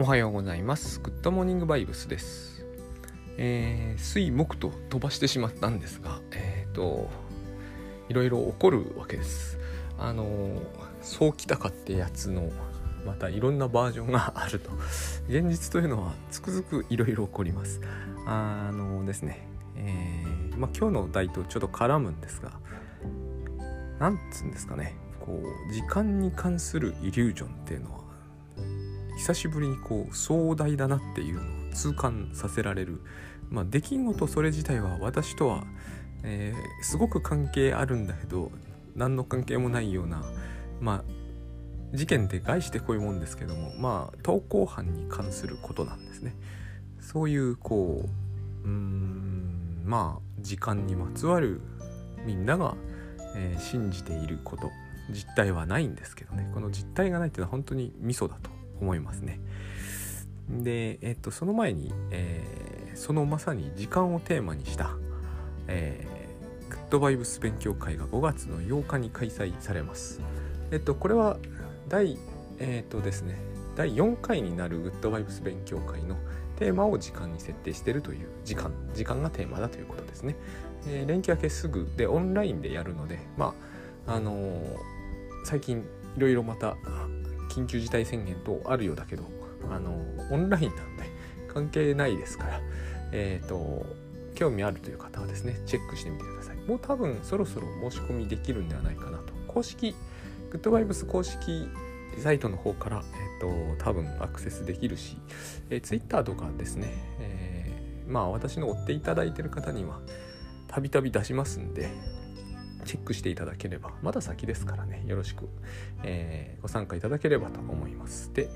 おはようございます。グッドモーニングバイブスです。えー、水木と飛ばしてしまったんですが、えっ、と、いろいろ起こるわけです。あのー、そうきたかってやつの、またいろんなバージョンがあると。現実というのはつくづくいろいろ起こります。あのですね、えー、まあ今日の題とちょっと絡むんですが、なんつうんですかね、こう、時間に関するイリュージョンっていうのは、久しぶりにこう壮大だなっていうのを痛感させられる、まあ、出来事それ自体は私とは、えーすごく関係あるんだけど何の関係もないようなまあ事件って概してこういうもんですけどもまあ投稿犯に関することなんですね。そういうこううんまあ時間にまつわるみんなが、えー信じていること実態はないんですけどねこの実態がないっていうのは本当にミソだと思いますね。で、えっと、その前に、えーそのまさに時間をテーマにした、えーグッドバイブス勉強会が5月の8日に開催されます。えっと、これは第、えっとですね、第4回になるグッドバイブス勉強会のテーマを時間に設定しているという時間、時間がテーマだということですね。えー連休明けすぐでオンラインでやるので、まあ、あのー最近いろいろまた緊急事態宣言等あるようだけど、あのオンラインなんで関係ないですから、えっ、と、興味あるという方はですね、チェックしてみてください。もう多分そろそろ申し込みできるんではないかなと。公式、グッドバイブス公式サイトの方から、えっ、と、多分アクセスできるし、えー、Twitter とかですね、えーまあ私の追っていただいてる方には、たびたび出しますんで、チェックしていただければ、まだ先ですからね、よろしく、えーご参加いただければと思います。で、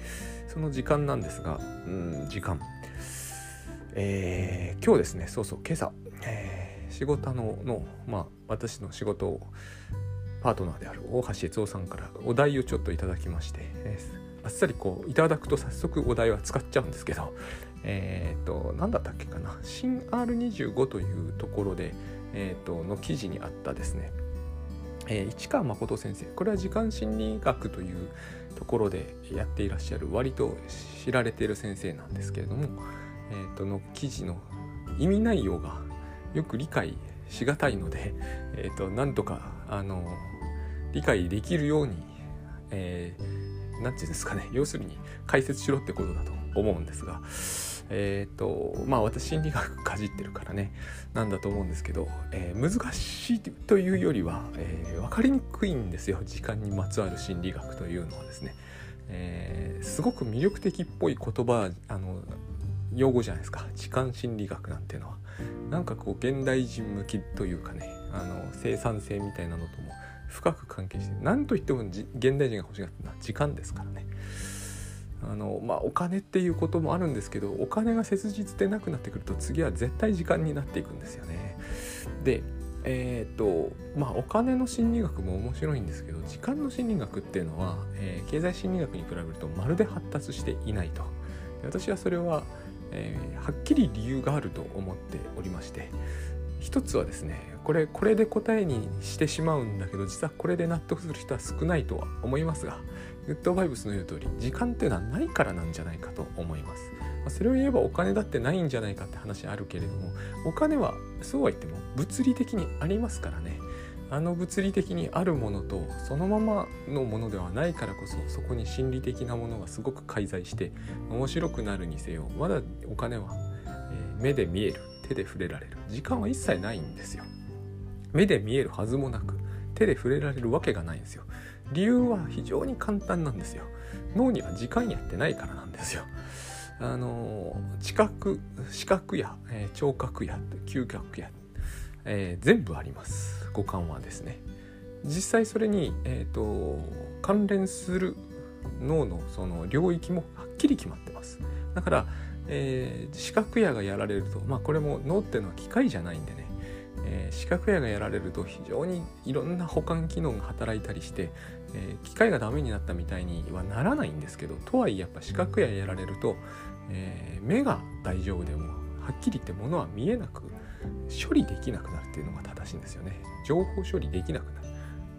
その時間なんですが、うん、時間。えー今日ですね、そうそう、今朝、えー仕事のの、まあ、私の仕事を、パートナーである大橋悦夫さんからお題をちょっといただきまして、えーあっさりこういただくと早速お題は使っちゃうんですけど、えっ、と、何だったっけかな、新 R25 というところで、えっ、と、の記事にあったですね、えー市川誠先生これは時間心理学というところでやっていらっしゃる割と知られている先生なんですけれども、えー、との記事の意味内容がよく理解しがたいので、えー、となんとかあの理解できるように、えーていうんですかね要するに解説しろってことだと思うんですがえっ、とまあ私心理学かじってるからねなんだと思うんですけど、えー難しいというよりは、えー分かりにくいんですよ。時間にまつわる心理学というのはですね、えーすごく魅力的っぽい言葉あの用語じゃないですか。時間心理学なんていうのは。なんかこう現代人向きというかねあの生産性みたいなのとも深く関係して何といっても現代人が欲しがってるのは時間ですからね。あのまあお金っていうこともあるんですけどお金が切実でなくなってくると次は絶対時間になっていくんですよね。でえっ、とまあお金の心理学も面白いんですけど時間の心理学っていうのは、えー経済心理学に比べるとまるで発達していないと。私はそれは、えーはっきり理由があると思っておりまして一つはですねこれこれで答えにしてしまうんだけど実はこれで納得する人は少ないとは思いますがグッドバイブスの言う通り時間っていうのはないからなんじゃないかと思います。まそれを言えばお金だってないんじゃないかって話あるけれどもお金はそうは言っても物理的にありますからねあの物理的にあるものとそのままのものではないからこそそこに心理的なものがすごく介在して面白くなるにせよまだお金は、え目で見える手で触れられる。時間は一切ないんですよ。目で見えるはずもなく手で触れられるわけがないんですよ。理由は非常に簡単なんですよ。脳には時間やってないからなんですよ。あの知覚視覚や、えー聴覚や嗅覚や、えー全部あります。五感はですね。実際それに、えー、と関連する脳のその領域もはっきり決まってます。だから、えー視覚野がやられるとまあこれも脳っていうのは機械じゃないんでね、えー視覚野がやられると非常にいろんな補完機能が働いたりして、えー機械がダメになったみたいにはならないんですけどとはいえやっぱ視覚野やられると、えー目が大丈夫でもはっきり言って物は見えなく処理できなくなるっていうのが正しいんですよね。情報処理できなくなる。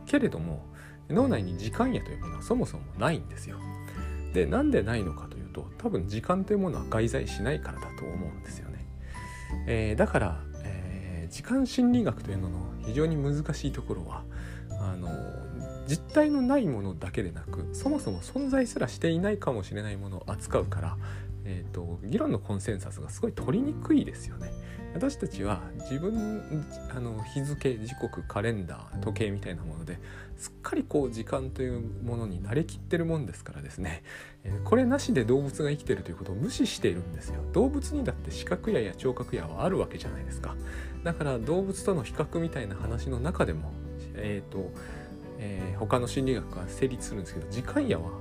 けれども脳内に時間やというものはそもそもないんですよ。でなんでないのかと多分時間というものは外在しないからだと思うんですよね。えー、だから、えー、時間心理学というのの非常に難しいところはあの実体のないものだけでなくそもそも存在すらしていないかもしれないものを扱うから、えーと、議論のコンセンサスがすごい取りにくいですよね。私たちは自分あの日付時刻カレンダー時計みたいなものですっかりこう時間というものに慣れきってるもんですからですね、えー、これなしで動物が生きてるということを無視しているんですよ。動物にだって視覚野や聴覚野はあるわけじゃないですか。だから動物との比較みたいな話の中でもえっ、ー、とえー、他の心理学が成立するんですけど時間野は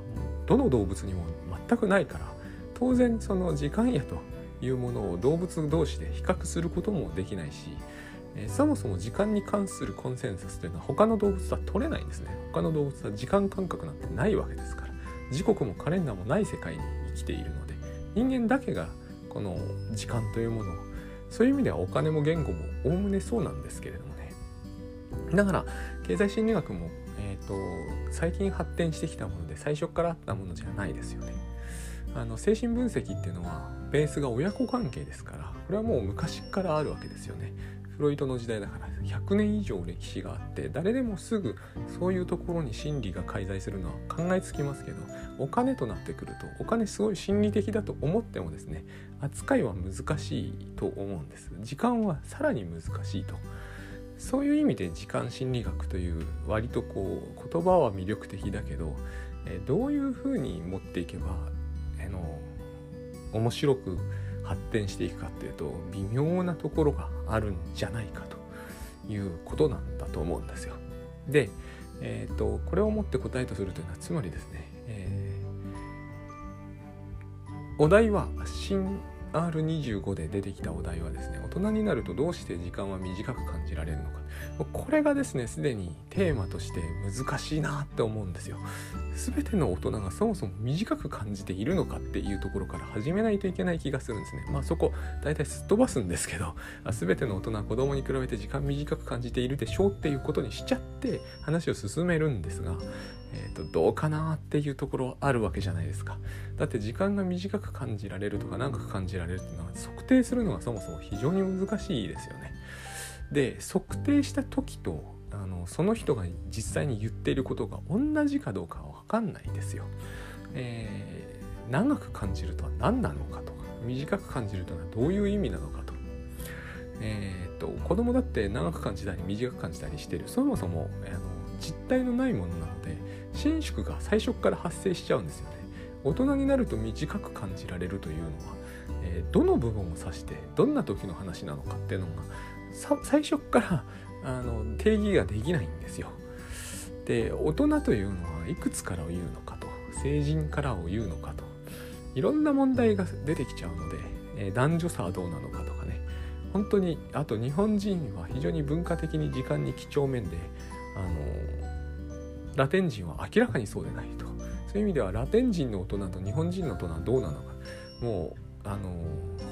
どの動物にも全くないから当然その時間野というものを動物同士で比較することもできないし、えー、そもそも時間に関するコンセンサスというのは他の動物は取れないんですね。他の動物は時間感覚なんてないわけですから。時刻もカレンダーもない世界に生きているので人間だけがこの時間というものをそういう意味ではお金も言語もおおむねそうなんですけれどもね。だから経済心理学もえーと、最近発展してきたもので最初からあったものじゃないですよね。あの精神分析っていうのはベースが親子関係ですからこれはもう昔からあるわけですよね。フロイトの時代だから100年以上歴史があって誰でもすぐそういうところに心理が介在するのは考えつきますけどお金となってくるとお金すごい心理的だと思ってもですね扱いは難しいと思うんです時間はさらに難しいとそういう意味で時間心理学という割とこう言葉は魅力的だけど、どういうふうに持っていけば、面白く発展していくかっていうと微妙なところがあるんじゃないかということなんだと思うんですよ。で、えーと、これをもって答えとするというのはつまりですね、えー、お題は新 R25 で出てきたお題はですね大人になるとどうして時間は短く感じられるのかこれがですねすでにテーマとして難しいなって思うんですよ。全ての大人がそもそも短く感じているのかっていうところから始めないといけない気がするんですね。まあそこ大体すっ飛ばすんですけど全ての大人は子供に比べて時間短く感じているでしょうっていうことにしちゃって話を進めるんですがえーと、どうかなっていうところあるわけじゃないですか。だって時間が短く感じられるとか長く感じられるっていうのは測定するのがそもそも非常に難しいですよね。で測定した時とあのその人が実際に言っていることが同じかどうかは分かんないですよ、えー、長く感じるとは何なのかとか短く感じるとはどういう意味なのかと。えーと、と子供だって長く感じたり短く感じたりしてる。そもそもあの実体のないものなので伸縮が最初から発生しちゃうんですよね。大人になると短く感じられるというのは、えー、どの部分を指してどんな時の話なのかっていうのが最初からあの定義ができないんですよ。で大人というのはいくつからを言うのかと成人からを言うのかといろんな問題が出てきちゃうので、えー、男女差はどうなのかとかね。本当にあと日本人は非常に文化的に時間に几帳面であのラテン人は明らかにそうでないと。そういう意味ではラテン人の大人と日本人の大人はどうなのか。もうあの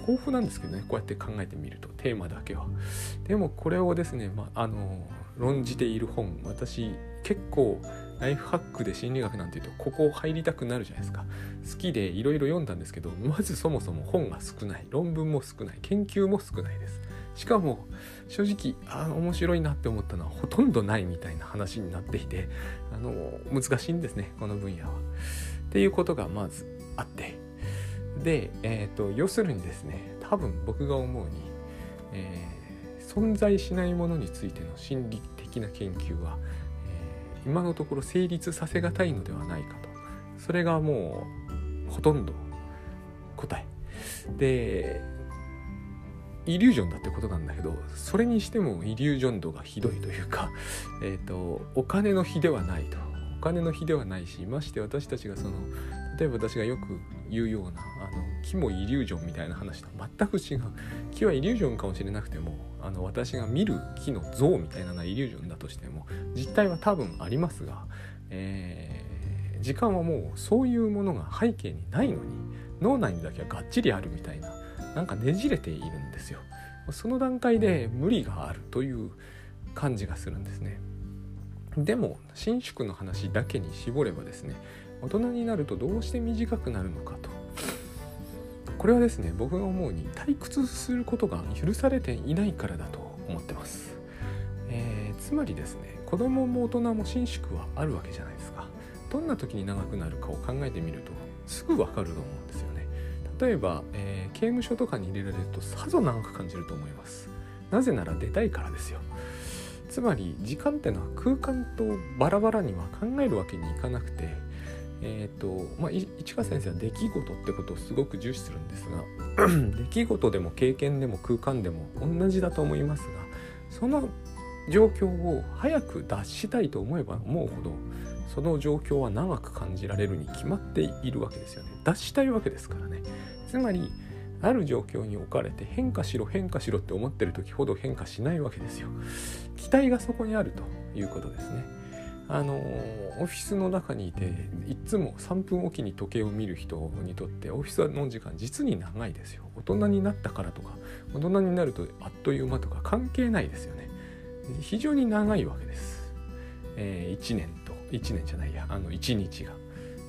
豊富なんですけどねこうやって考えてみるとテーマだけは。でもこれをですね、まあ、の論じている本私結構ライフハックで心理学なんていうとここ入りたくなるじゃないですか。好きでいろいろ読んだんですけどまずそもそも本が少ない。論文も少ない。研究も少ないです。しかも正直あ面白いなって思ったのはほとんどないみたいな話になっていてあの難しいんですねこの分野は。っていうことがまずあって。で、えーと、要するにですね多分僕が思うに、えー、存在しないものについての心理的な研究は、えー、今のところ成立させがたいのではないかと。それがもうほとんど答え。でイリュージョンだってことなんだけどそれにしてもイリュージョン度がひどいというか、えーと、お金の比ではないと。お金の比ではないしまして私たちがその例えば私がよく言うようなあの木もイリュージョンみたいな話と全く違う。木はイリュージョンかもしれなくてもあの私が見る木の像みたいなのはイリュージョンだとしても実態は多分ありますが、えー、時間はもうそういうものが背景にないのに脳内にだけはがっちりあるみたいななんかねじれているんですよ。その段階で無理があるという感じがするんですね。でも伸縮の話だけに絞ればですね大人になるとどうして短くなるのかと。これはですね僕が思うに退屈することが許されていないからだと思ってます、えー、つまりですね子供も大人も伸縮はあるわけじゃないですか。どんな時に長くなるかを考えてみるとすぐわかると思うんですよね。例えば、えー、刑務所とかに入れられるとさぞ長く感じると思います。なぜなら出たいからですよ。つまり時間ってのは空間とバラバラには考えるわけにいかなくてえっ、ー、とまあ市川先生は出来事ってことをすごく重視するんですが 出来事でも経験でも空間でも同じだと思いますがその状況を早く脱したいと思えば思うほどその状況は長く感じられるに決まっているわけですよね。脱したいわけですからね。つまりある状況に置かれて変化しろ変化しろって思ってる時ほど変化しないわけですよ。期待がそこにあるということですねあのオフィスの中にいていつも3分おきに時計を見る人にとってオフィスの時間実に長いですよ。大人になったからとか大人になるとあっという間とか関係ないですよね。非常に長いわけです、えー、1年と1年じゃないやあの1日が。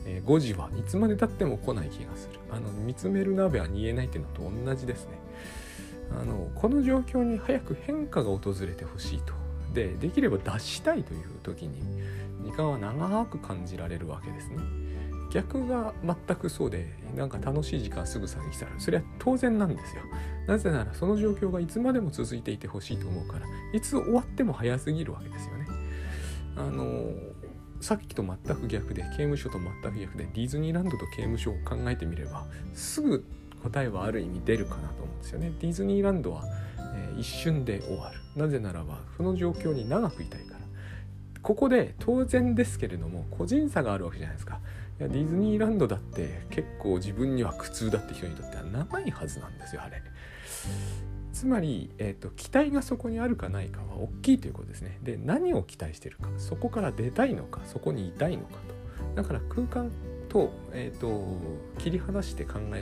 えー、5時はいつまでたっても来ない気がする。あの見つめる鍋は煮えないっていうのと同じですね。あのこの状況に早く変化が訪れてほしいとでできれば脱したいという時に時間は長く感じられるわけですね。逆が全くそうでなんか楽しい時間すぐ過ぎ去るそれは当然なんですよ。なぜならその状況がいつまでも続いていてほしいと思うからいつ終わっても早すぎるわけですよね。あのさっきと全く逆で刑務所と全く逆でディズニーランドと刑務所を考えてみればすぐ答えはある意味出るかなと思うんですよね。ディズニーランドは、一瞬で終わる。なぜならばその状況に長くいたいから。ここで当然ですけれども個人差があるわけじゃないですか。いやディズニーランドだって結構自分には苦痛だって人にとっては長いはずなんですよあれ。つまり、えーと、期待がそこにあるかないかは大きいということですね。で何を期待してるかそこから出たいのかそこにいたいのかと。だから空間と,、えーと、切り離して考えるのは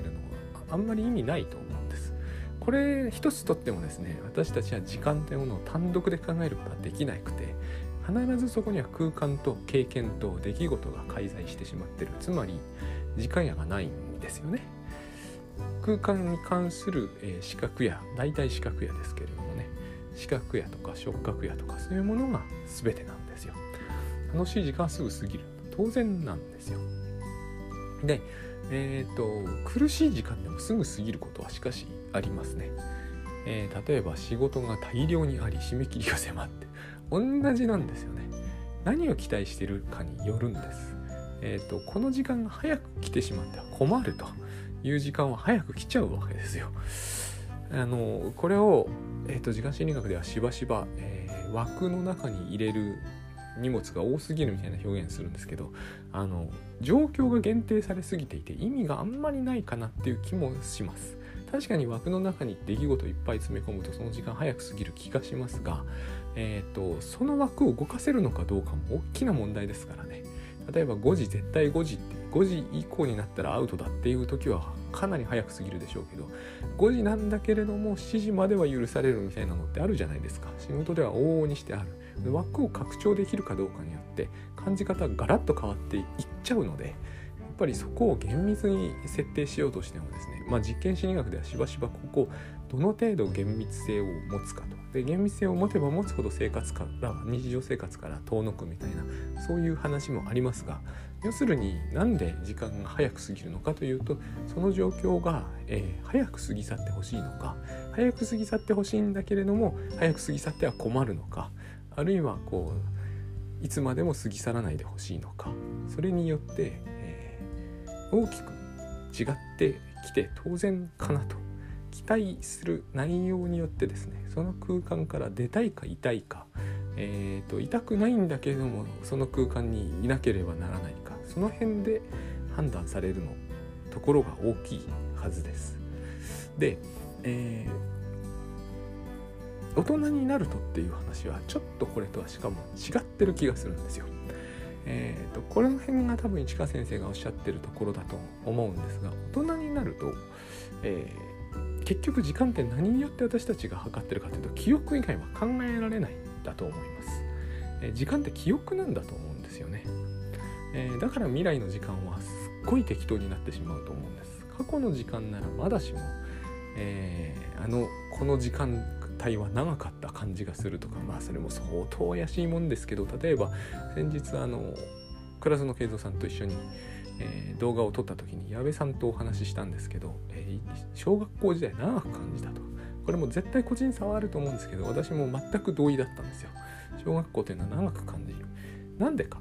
あんまり意味ないと思うんです。これ一つとってもですね私たちは時間というものを単独で考えることはできなくて必ずそこには空間と経験と出来事が介在してしまってる。つまり時間やがないんですよね。空間に関する、え、視覚や大体視覚やですけれどもね視覚やとか触覚やとかそういうものが全てなんですよ。楽しい時間はすぐ過ぎる。当然なんですよ。でえっ、ー、と苦しい時間でもすぐ過ぎることはしかしありますね、えー、例えば仕事が大量にあり締め切りが迫って同じなんですよね何を期待してるかによるんですえっ、ー、とこの時間が早く来てしまっては困るという時間は早く来ちゃうわけですよ。あのこれを、えーと、時間心理学ではしばしば、えー、枠の中に入れる荷物が多すぎるみたいな表現するんですけどあの状況が限定されすぎていて意味があんまりないかなっていう気もします。確かに枠の中に出来事いっぱい詰め込むとその時間早く過ぎる気がしますが、えーとその枠を動かせるのかどうかも大きな問題ですからね。例えば5時絶対5時って5時以降になったらアウトだっていう時はかなり早く過ぎるでしょうけど5時なんだけれども7時までは許されるみたいなのってあるじゃないですか。仕事では往々にしてある。枠を拡張できるかどうかによって感じ方がガラッと変わっていっちゃうのでぱりそこを厳密に設定しようとしてもですねまあ実験心理学ではしばしばここどの程度厳密性を持つかと。で厳密性を持てば持つほど生活から日常生活から遠のくみたいなそういう話もありますが要するになんで時間が早く過ぎるのかというとその状況が、えー、早く過ぎ去ってほしいのか早く過ぎ去ってほしいんだけれども早く過ぎ去っては困るのかあるいはこういつまでも過ぎ去らないでほしいのかそれによって、大きく違ってきて当然かなと期待する内容によってですねその空間から出たいか痛いかえーと、痛くないんだけれどもその空間にいなければならないかその辺で判断されるのところが大きいはずです。で、えー、大人になるとっていう話はちょっとこれとはしかも違ってる気がするんですよ。えーと、この辺が多分市川先生がおっしゃってるところだと思うんですが大人になると、えー、結局時間って何によって私たちが測ってるかというと記憶以外は考えられないだと思います、え時間って記憶なんだと思うんですよね、えー、だから未来の時間はすっごい適当になってしまうと思うんです。過去の時間ならまだしも、えー、あのこの時間帯は長かった感じがするとかまあそれも相当怪しいもんですけど例えば先日あの倉園慶三さんと一緒に、えー、動画を撮った時に矢部さんとお話ししたんですけど、えー、小学校時代長く感じたと。これも絶対個人差はあると思うんですけど私も全く同意だったんですよ。小学校というのは長く感じる。なんでか。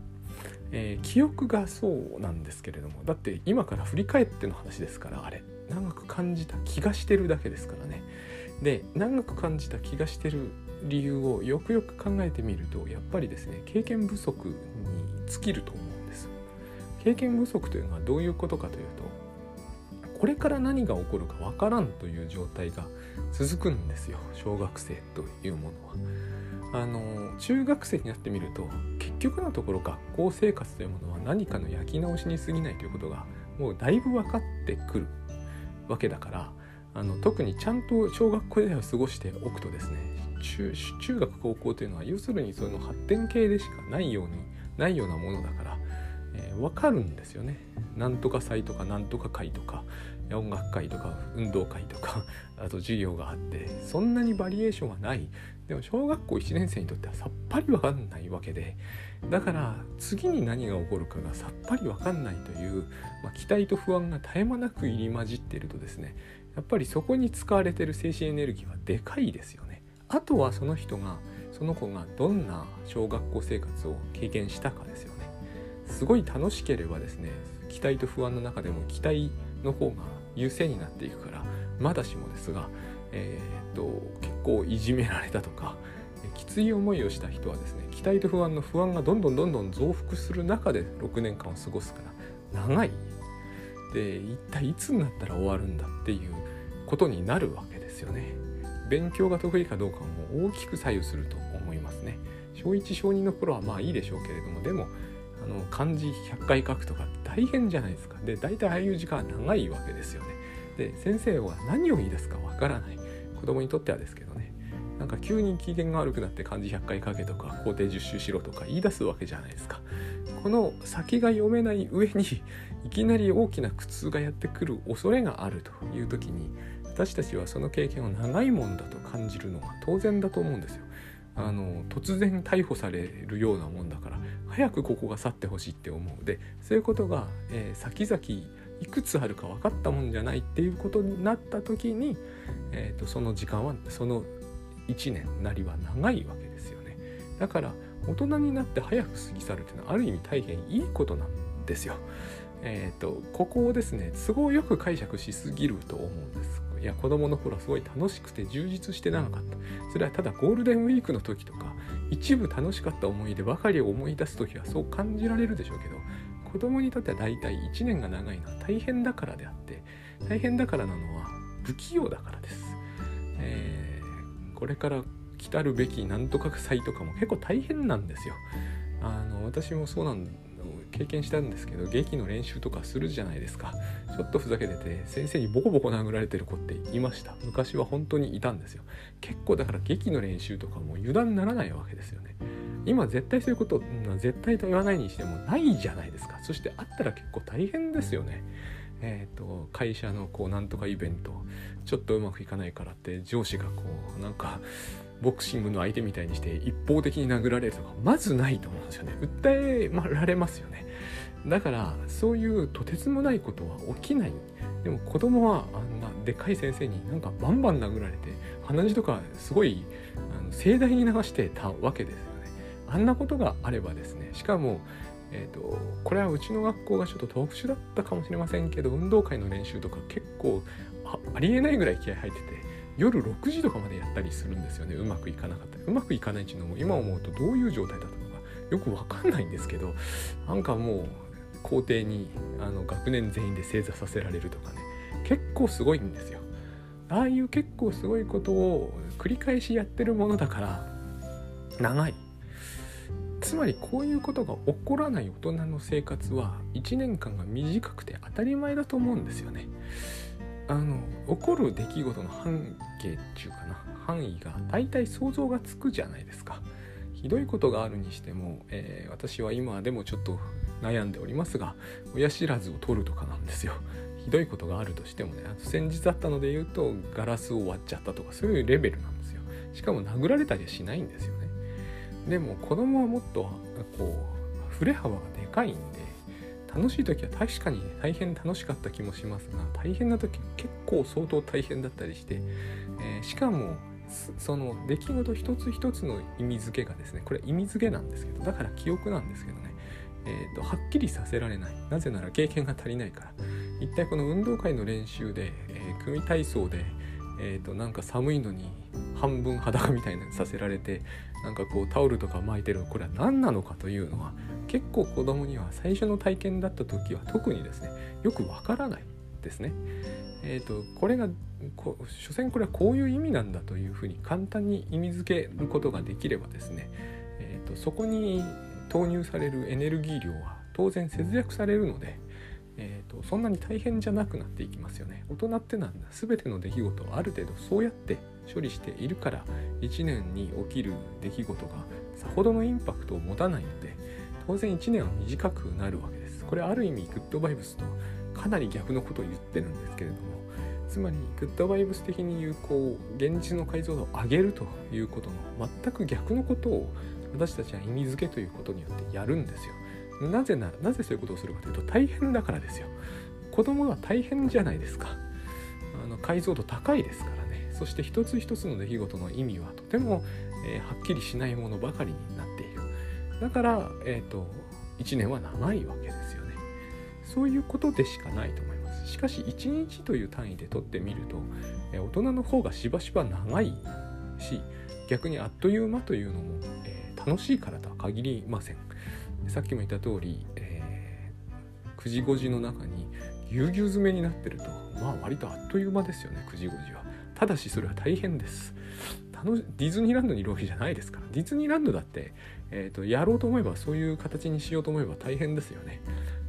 えー、記憶がそうなんですけれどもだって今から振り返っての話ですからあれ。長く感じた気がしてるだけですからね。で長く感じた気がしてる理由をよくよく考えてみるとやっぱりですね経験不足に尽きると思うんです。経験不足というのはどういうことかというとこれから何が起こるかわからんという状態が続くんですよ小学生というものは。あの中学生になってみると結局のところ学校生活というものは何かの焼き直しに過ぎないということがもうだいぶ分かってくるわけだからあの特にちゃんと小学校では過ごしておくとですね中中学高校というのは要するにその発展系でしかないようにないようなものだから、えー、分かるんですよね。なんとか祭とかなんとか会とか音楽会とか運動会とか あと授業があってそんなにバリエーションはないでも小学校1年生にとってはさっぱり分かんないわけでだから次に何が起こるかがさっぱり分かんないという、まあ、期待と不安が絶え間なく入り混じっているとですねやっぱりそこに使われてる精神エネルギーはでかいですよね。あとはその人がその子がどんな小学校生活を経験したかですよね。すごい楽しければですね期待と不安の中でも期待の方が優先になっていくからまだしもですが、えー、っと結構いじめられたとかきつい思いをした人はですね期待と不安の不安がどんどんどんどん増幅する中で6年間を過ごすから長いで一体いつになったら終わるんだっていうことになるわけですよね。勉強が得意かどうかも大きく左右すると思いますね。小1小2の頃はまあいいでしょうけれどもでもあの漢字100回書くとか大変じゃないですか。で大体ああいう時間は長いわけですよね。で先生は何を言い出すかわからない子供にとってはですけどねなんか急に機嫌が悪くなって漢字100回書けとか工程10周しろとか言い出すわけじゃないですか。この先が読めない上にいきなり大きな苦痛がやってくる恐れがあるという時に私たちはその経験を長いもんだと感じるのは当然だと思うんですよ。あの突然逮捕されるようなもんだから早くここが去ってほしいって思う。でそういうことが、えー、先々いくつあるか分かったもんじゃないっていうことになった時に、えーと、その時間はその1年なりは長いわけですよね。だから大人になって早く過ぎ去るっていうのはある意味大変いいことなんですよ。えっ、ー、とここをですね都合よく解釈しすぎると思うんです。いや子供の頃はすごい楽しくて充実して長かった。それはただゴールデンウィークの時とか一部楽しかった思い出ばかりを思い出す時はそう感じられるでしょうけど子供にとっては大体1年が長いのは大変だからであって大変だからなのは不器用だからです、えー、これから来たるべきなんとか祭とかも結構大変なんですよ。あの私もそうなん経験したんですけど劇の練習とかするじゃないですか。ちょっとふざけてて先生にボコボコ殴られてる子っていました。昔は本当にいたんですよ。結構だから劇の練習とかも油断ならないわけですよね。今絶対そういうこと絶対と言わないにしてもないじゃないですか。そしてあったら結構大変ですよね。えーと、会社のこうなんとかイベントちょっとうまくいかないからって上司がこうなんかボクシングの相手みたいにして一方的に殴られるとかまずないと思うんですよね。訴えられますよね。だからそういうとてつもないことは起きない。でも子供はあんなでかい先生になんかバンバン殴られて鼻血とかすごいあの盛大に流してたわけですよね。あんなことがあればですねしかもえーと、これはうちの学校がちょっと特殊だったかもしれませんけど運動会の練習とか結構ありえないぐらい気合入ってて夜6時とかまでやったりするんですよね。うまくいかなかった。りうまくいかないっていうのも今思うとどういう状態だったのか。よくわかんないんですけどなんかもう校庭にあの学年全員で正座させられるとかね。結構すごいんですよ。ああいう結構すごいことを繰り返しやってるものだから長い。つまりこういうことが起こらない大人の生活は1年間が短くて当たり前だと思うんですよね。あの起こる出来事の半径っていうかな範囲が大体想像がつくじゃないですか。ひどいことがあるにしても、えー、私は今でもちょっと悩んでおりますが親知らずを取るとかなんですよ。ひどいことがあるとしてもねあと先日あったので言うとガラスを割っちゃったとかそういうレベルなんですよしかも殴られたりはしないんですよねでも子供はもっとこう振れ幅がでかいんで楽しい時は確かに、大変楽しかった気もしますが大変な時結構相当大変だったりして、えー、しかもその出来事一つ一つの意味付けがですねこれ意味付けなんですけどだから記憶なんですけどね、えーと、はっきりさせられない。なぜなら経験が足りないから。一体この運動会の練習で、えー、組体操で、えーと、なんか寒いのに半分裸みたいにさせられてなんかこうタオルとか巻いてるこれは何なのかというのは結構子供には最初の体験だった時は特にですねよくわからないですね。えーと、これがこ所詮これはこういう意味なんだというふうに簡単に意味付けることができればですね、えーと、そこに投入されるエネルギー量は当然節約されるので、えーと、そんなに大変じゃなくなっていきますよね。大人ってなんだ全ての出来事をある程度そうやって処理しているから1年に起きる出来事がさほどのインパクトを持たないので当然1年は短くなるわけです。これある意味グッドバイブスとかなり逆のことを言ってるんですけれどもつまりグッドバイブス的に言うこう現実の解像度を上げるということの全く逆のことを私たちは意味付けということによってやるんですよ。なぜななぜそういうことをするかというと大変だからですよ。子供は大変じゃないですか。あの解像度高いですからね。そして一つ一つの出来事の意味はとても、えー、はっきりしないものばかりに。だから、えーと、1年は長いわけですよね。そういうことでしかないと思います。しかし1日という単位で取ってみると大人の方がしばしば長いし逆にあっという間というのも、えー、楽しいからとは限りません。さっきも言った通り、えー、9時5時の中にぎゅうぎゅう詰めになってるとまあ割とあっという間ですよね9時5時は。ただしそれは大変です。ディズニーランドにいるわけじゃないですから。ディズニーランドだって、えーとやろうと思えばそういう形にしようと思えば大変ですよね。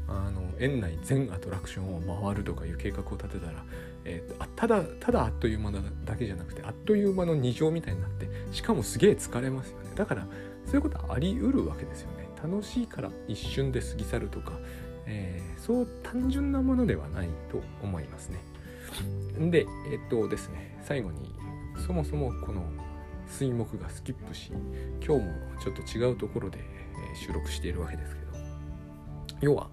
あの園内全アトラクションを回るとかいう計画を立てたら、えー、ただただあっという間だけじゃなくてあっという間の2乗みたいになってしかもすげえ疲れますよね。だからそういうことはありうるわけですよね。楽しいから一瞬で過ぎ去るとか、えー、そう単純なものではないと思いますね。でえっとですね最後にそもそもこの水木がスキップし今日もちょっと違うところで収録しているわけですけど要は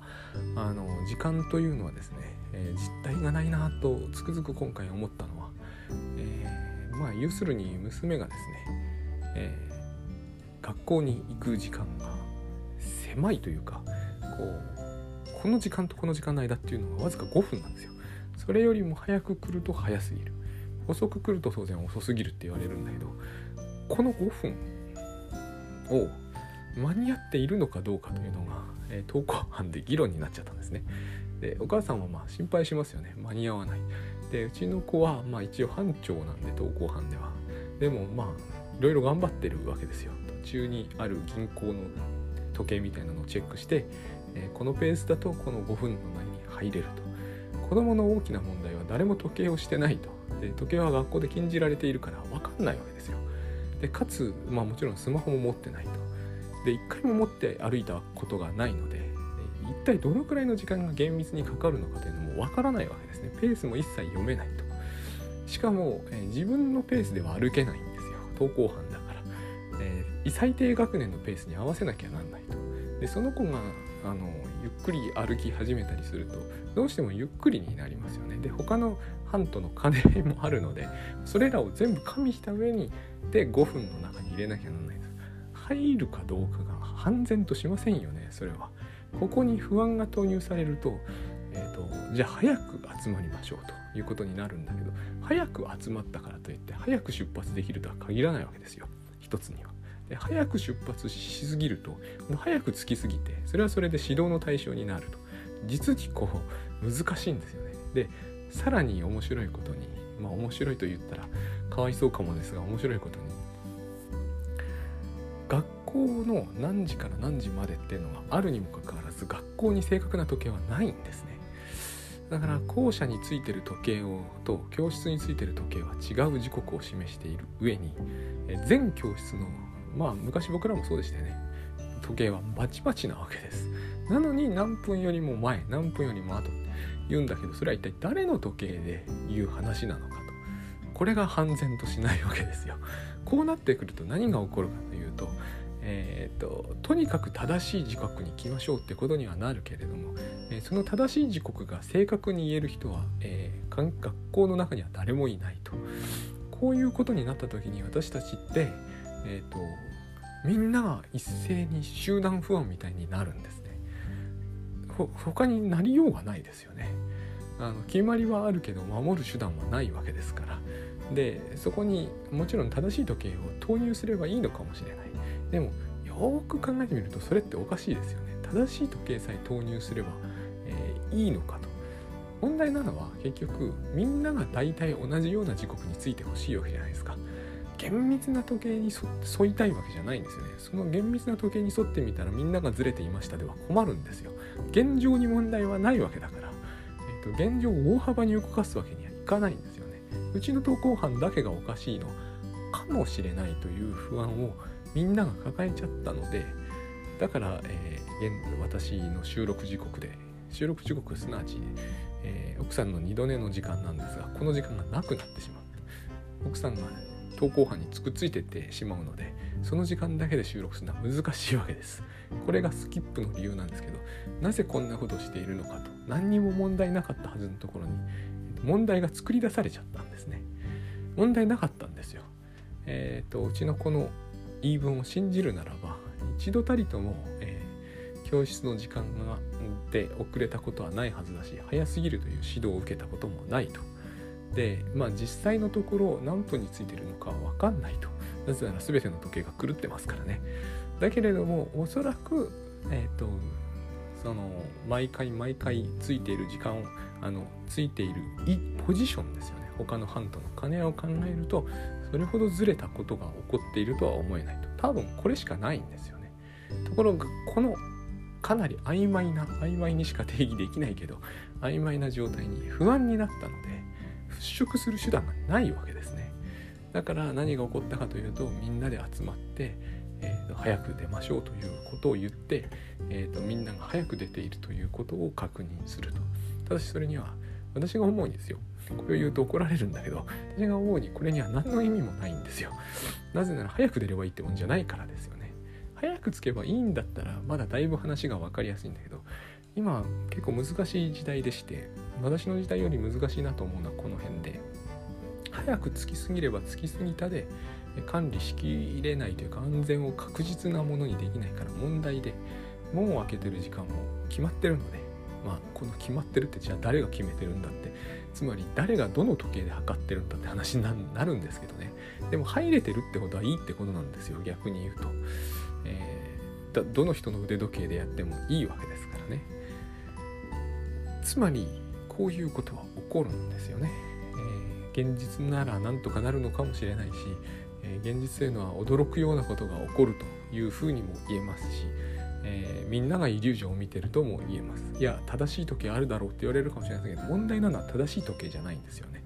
あの時間というのはですね、えー、実体がないなとつくづく今回思ったのは、えー、まあ要するに娘がですね、えー、学校に行く時間が狭いというかこうこの時間とこの時間の間っていうのがわずか5分なんですよ。それよりも早く来ると早すぎる。遅く来ると当然遅すぎるって言われるんだけどこの5分を間に合っているのかどうかというのがえー、登校班で議論になっちゃったんですね。でお母さんはまあ心配しますよね間に合わない。でうちの子はまあ一応班長なんで登校班では。でもまあいろいろ頑張ってるわけですよ。途中にある銀行の時計みたいなのをチェックして、えー、このペースだとこの5分の内に入れると。子供の大きな問題は誰も時計をしてないと。で時計は学校で禁じられているから分かんないわけですよ。でかつ、まあ、もちろんスマホも持ってないと。で一回も持って歩いたことがないので一体どのくらいの時間が厳密にかかるのかというのもわからないわけですね。ペースも一切読めないと。しかも、え、自分のペースでは歩けないんですよ。登校班だから、え、最低学年のペースに合わせなきゃなんないと。でその子があのゆっくり歩き始めたりするとどうしてもゆっくりになりますよねで他の班との兼ね合いもあるのでそれらを全部加味した上にで5分の中に入れなきゃなんないです入るかどうかが判然としませんよねそれは。ここに不安が投入されると,、えーと、じゃあ早く集まりましょうということになるんだけど早く集まったからといって早く出発できるとは限らないわけですよ一つには。で早く出発しすぎると早く着きすぎてそれはそれで指導の対象になると実にこう難しいんですよね。でさらに面白いことにまあ面白いと言ったらかわいそうかもですが面白いことに学校の何時から何時までっていうのはあるにもかかわらず学校に正確な時計はないんですねだから校舎についてる時計をと教室についてる時計は違う時刻を示している上に全教室のまあ昔僕らもそうでしたよね時計はバチバチなわけですなのに何分よりも前何分よりも後って言うんだけどそれは一体誰の時計で言う話なのかとこれが判然としないわけですよ。こうなってくると何が起こるかというと,、えーと、とにかく正しい時刻に来ましょうってことにはなるけれども、え、その正しい時刻が正確に言える人は、えー、学校の中には誰もいないと。こういうことになった時に私たちって、えーと、みんなが一斉に集団不安みたいになるんですね。ほ他になりようがないですよね。あの決まりはあるけど守る手段はないわけですから。でそこにもちろん正しい時計を投入すればいいのかもしれない。でもよく考えてみるとそれっておかしいですよね。正しい時計さえ投入すれば、えー、いいのかと。問題なのは結局みんなが大体同じような時刻についてほしいわけじゃないですか。厳密な時計に沿いたいわけじゃないんですよね。その厳密な時計に沿ってみたらみんながずれていましたでは困るんですよ。現状に問題はないわけだから、えーと、現状を大幅に動かすわけにはいかないんですよね。うちの投稿班だけがおかしいの。かもしれないという不安をみんなが抱えちゃったのでだから、えー、私の収録時刻で収録時刻すなわちえー、奥さんの2度寝の時間なんですがこの時間がなくなってしまった。奥さんが投稿班にくっついてってしまうのでその時間だけで収録するのは難しいわけです。これがスキップの理由なんですけどなぜこんなことをしているのかと何にも問題なかったはずのところに問題が作り出されちゃったんですね。問題なかったんですよ。えっ、ー、とうちのこの言い分を信じるならば一度たりとも、えー、教室の時間がで遅れたことはないはずだし早すぎるという指導を受けたこともないと。でまあ実際のところ何分についてるのかは分かんないと。なぜなら全ての時計が狂ってますからね。だけれどもおそらくえっ、ー、とその毎回毎回ついている時間をあのついているポジションですよね他の班との兼ね合いを考えるとそれほどずれたことが起こっているとは思えないと多分これしかないんですよねところがこのかなり曖昧な曖昧にしか定義できないけど曖昧な状態に不安になったので払拭する手段がないわけですね。だから何が起こったかというとみんなで集まって、えーと、早く出ましょうということを言って、えーと、みんなが早く出ているということを確認すると。ただしそれには私が思うにですよ。これを言うと怒られるんだけど私が思うにこれには何の意味もないんですよ。なぜなら早く出ればいいってもんじゃないからですよね。早くつけばいいんだったらまだだいぶ話が分かりやすいんだけど今結構難しい時代でして私の時代より難しいなと思うのはこの辺で。早くつきすぎればつきすぎたで管理しきれないというか安全を確実なものにできないから問題で門を開けてる時間も決まってるので。まあこの決まってるってじゃあ誰が決めてるんだって。つまり誰がどの時計で測ってるんだって話になるんですけどね。でも入れてるってことはいいってことなんですよ逆に言うと。えー、どの人の腕時計でやってもいいわけですからね。つまりこういうことは起こるんですよね、えー、現実ならなんとかなるのかもしれないし、えー、現実というのは驚くようなことが起こるというふうにも言えますし、えー、みんながイリュージョンを見てるとも言えます。いや正しい時計あるだろうって言われるかもしれませんけど問題なのは正しい時計じゃないんですよね。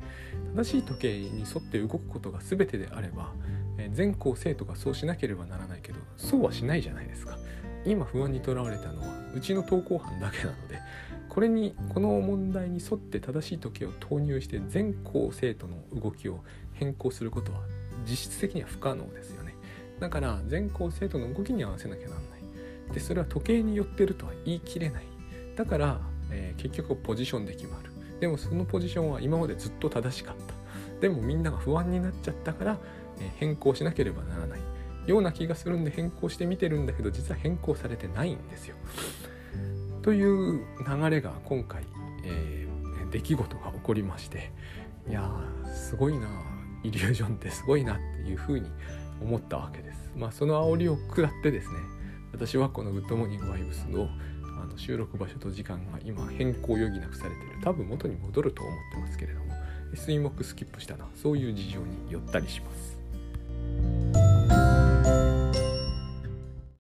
正しい時計に沿って動くことが全てであればえ全校生徒がそうしなければならないけどそうはしないじゃないですか。今不安にとらわれたのはうちの投稿班だけなのでこれにこの問題に沿って正しい時計を投入して全校生徒の動きを変更することは実質的には不可能ですよね。だから全校生徒の動きに合わせなきゃなんない。でそれは時計によってるとは言い切れない。だから、えー、結局ポジションで決まる。でもそのポジションは今までずっと正しかった。でもみんなが不安になっちゃったからえ変更しなければならない。ような気がするんで変更してみてるんだけど実は変更されてないんですよ。という流れが今回、えー、出来事が起こりましていやーすごいなイリュージョンってすごいなっていうふうに思ったわけです。まあその煽りを食らってですね私はこのグッドモーニングワイブスのあの収録場所と時間が今変更余儀なくされてる多分元に戻ると思ってますけれども水木スキップしたなそういう事情によったりします。